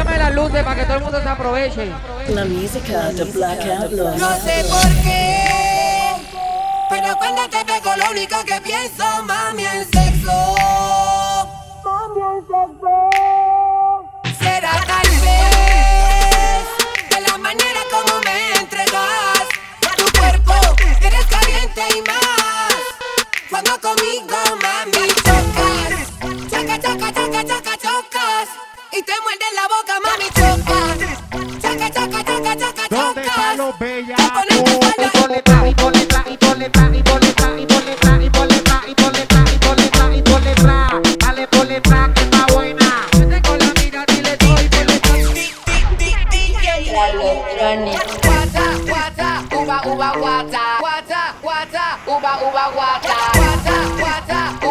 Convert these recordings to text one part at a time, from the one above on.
Apágame las luces para que todo el mundo se aproveche. La música de Black Outlaw. No sé por qué, pero cuando te pego lo único que pienso, mami, es y te muerde la boca, mami, choca. Chaca, chaca, chaca, chaca, ¿Dónde están los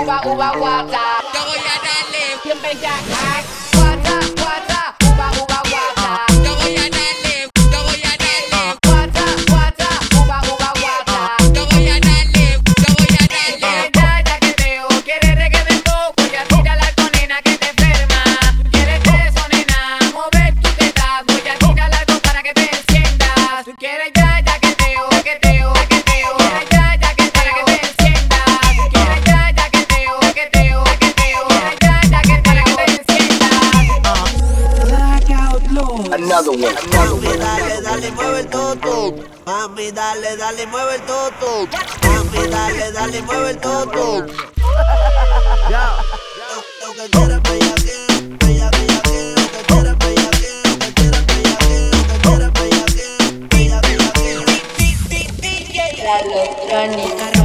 Uba, uba, guata. Yo voy a darle. Siempre ya. quadra, quadra. Mami, dale, dale, mueve el toto. Mami, dale, dale, mueve el toto. Mami, dale, dale, mueve el toto. Ya. La electrónica.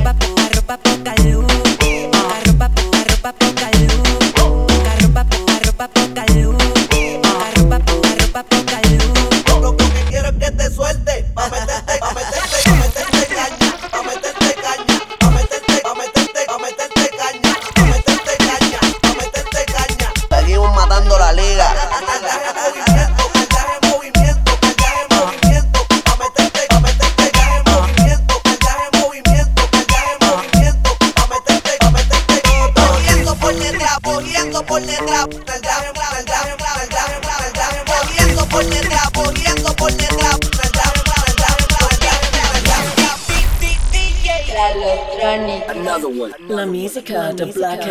por detrás, La música de Black